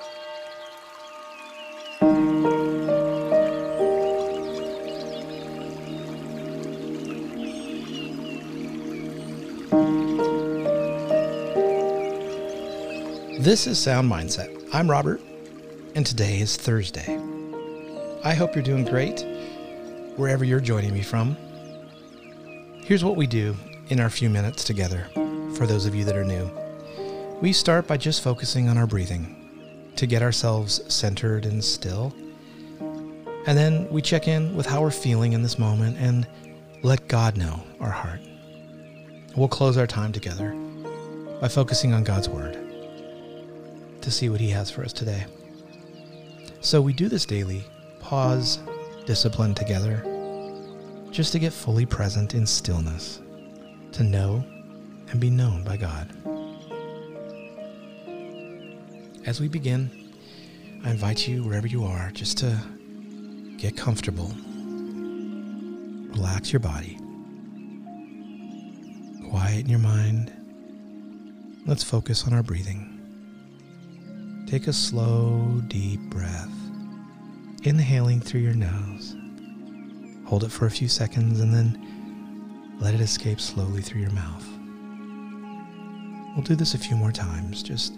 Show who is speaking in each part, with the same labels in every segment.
Speaker 1: This is Sound Mindset. I'm Robert, and today is Thursday. I hope you're doing great wherever you're joining me from. Here's what we do in our few minutes together for those of you that are new. We start by just focusing on our breathing to get ourselves centered and still. And then we check in with how we're feeling in this moment and let God know our heart. We'll close our time together by focusing on God's Word to see what He has for us today. So we do this daily, pause, discipline together, just to get fully present in stillness, to know and be known by God. As we begin, I invite you, wherever you are, just to get comfortable, relax your body, quieten your mind. Let's focus on our breathing. Take a slow, deep breath, inhaling through your nose. Hold it for a few seconds and then let it escape slowly through your mouth. We'll do this a few more times, just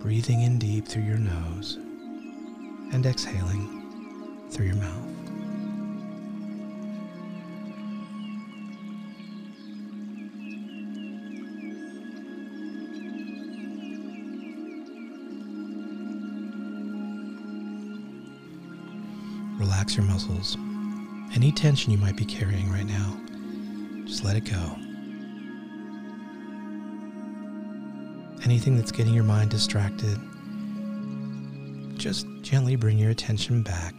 Speaker 1: breathing in deep through your nose and exhaling through your mouth. relax your muscles. Any tension you might be carrying right now, just let it go. Anything that's getting your mind distracted, just gently bring your attention back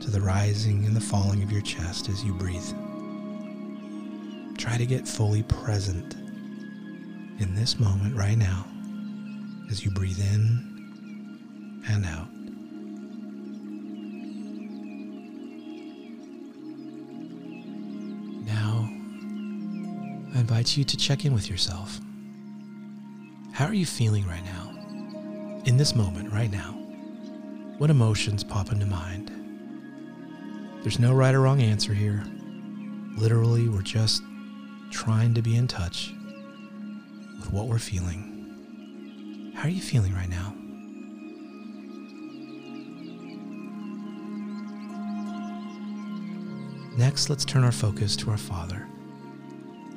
Speaker 1: to the rising and the falling of your chest as you breathe. Try to get fully present in this moment right now as you breathe in and out. Now, I invite you to check in with yourself. How are you feeling right now? In this moment, right now? What emotions pop into mind? There's no right or wrong answer here. Literally, we're just trying to be in touch with what we're feeling. How are you feeling right now? Next, let's turn our focus to our Father.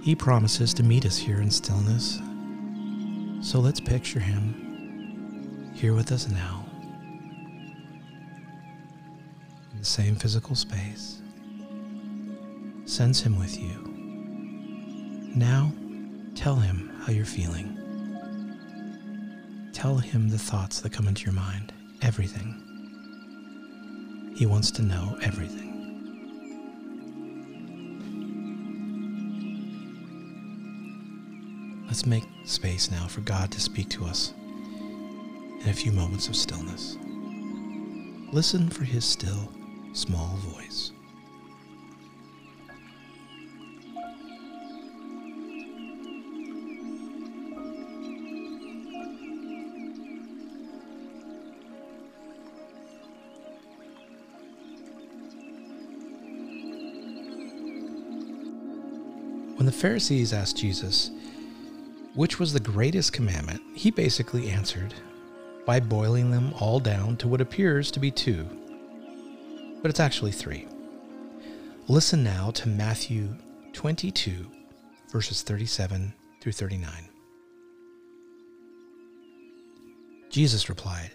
Speaker 1: He promises to meet us here in stillness. So let's picture Him here with us now, in the same physical space. Sense Him with you. Now, tell Him how you're feeling. Tell Him the thoughts that come into your mind, everything. He wants to know everything. Let's make space now for God to speak to us in a few moments of stillness. Listen for His still, small voice. When the Pharisees asked Jesus, which was the greatest commandment, he basically answered by boiling them all down to what appears to be two, but it's actually three. Listen now to Matthew 22, verses 37 through 39. Jesus replied,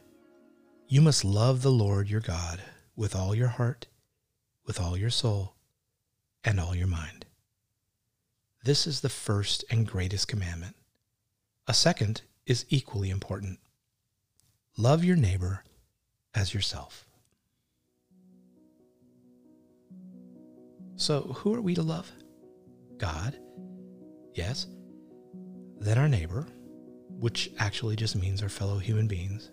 Speaker 1: You must love the Lord your God with all your heart, with all your soul, and all your mind. This is the first and greatest commandment. A second is equally important love your neighbor as yourself. So, who are we to love? God, yes. Then our neighbor, which actually just means our fellow human beings.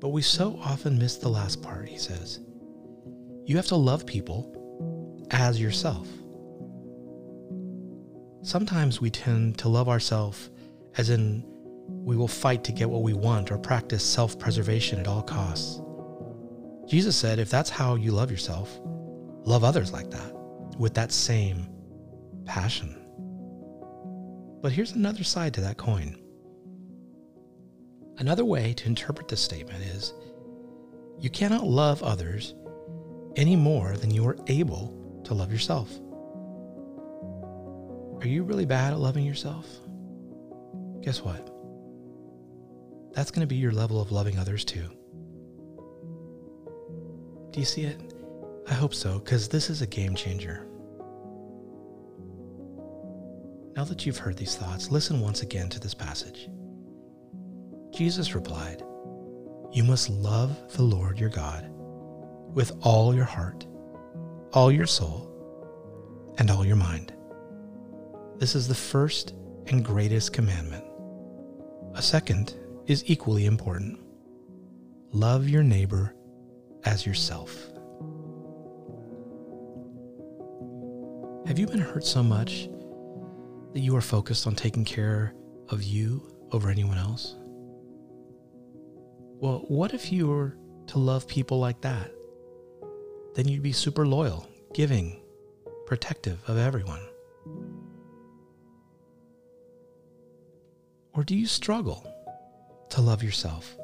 Speaker 1: But we so often miss the last part, he says. You have to love people as yourself. Sometimes we tend to love ourselves as in we will fight to get what we want or practice self preservation at all costs. Jesus said, if that's how you love yourself, love others like that, with that same passion. But here's another side to that coin. Another way to interpret this statement is you cannot love others any more than you are able to love yourself. Are you really bad at loving yourself? Guess what? That's going to be your level of loving others too. Do you see it? I hope so, because this is a game changer. Now that you've heard these thoughts, listen once again to this passage. Jesus replied, You must love the Lord your God with all your heart, all your soul, and all your mind. This is the first and greatest commandment. A second is equally important love your neighbor as yourself. Have you been hurt so much that you are focused on taking care of you over anyone else? Well, what if you were to love people like that? Then you'd be super loyal, giving, protective of everyone. Or do you struggle to love yourself?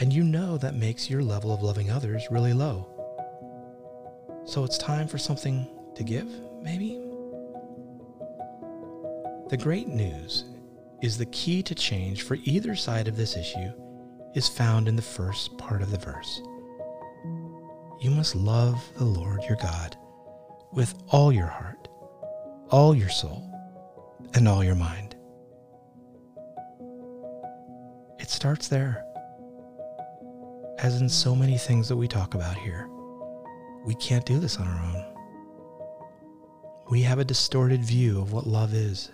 Speaker 1: And you know that makes your level of loving others really low. So it's time for something to give, maybe? The great news is the key to change for either side of this issue is found in the first part of the verse. You must love the Lord your God with all your heart, all your soul, and all your mind. Starts there. As in so many things that we talk about here, we can't do this on our own. We have a distorted view of what love is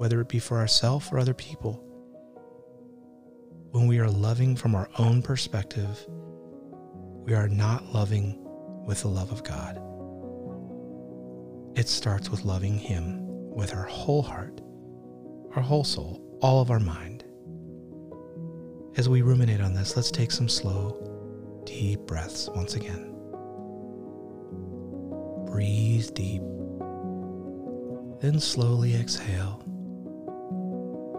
Speaker 1: whether it be for ourselves or other people. When we are loving from our own perspective, we are not loving with the love of God. It starts with loving Him with our whole heart, our whole soul, all of our mind. As we ruminate on this, let's take some slow, deep breaths once again. Breathe deep, then slowly exhale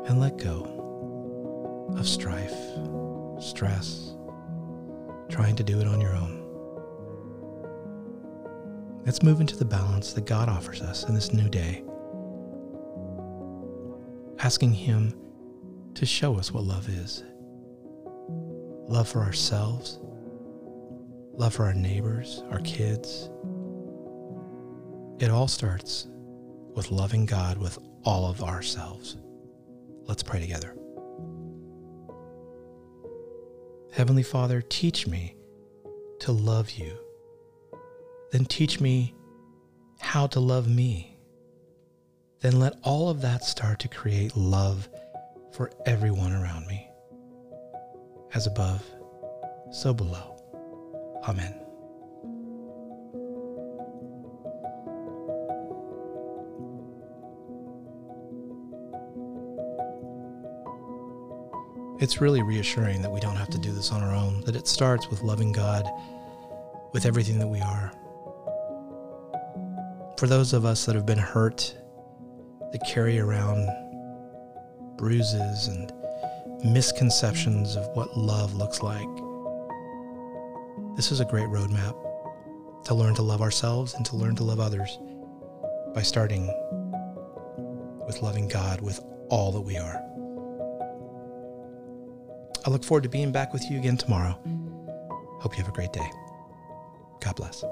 Speaker 1: and let go of strife, stress, trying to do it on your own. Let's move into the balance that God offers us in this new day, asking Him to show us what love is love for ourselves, love for our neighbors, our kids. It all starts with loving God with all of ourselves. Let's pray together. Heavenly Father, teach me to love you. Then teach me how to love me. Then let all of that start to create love for everyone around me. As above, so below. Amen. It's really reassuring that we don't have to do this on our own, that it starts with loving God with everything that we are. For those of us that have been hurt, that carry around bruises and misconceptions of what love looks like, this is a great roadmap to learn to love ourselves and to learn to love others by starting with loving God with all that we are. I look forward to being back with you again tomorrow. Hope you have a great day. God bless.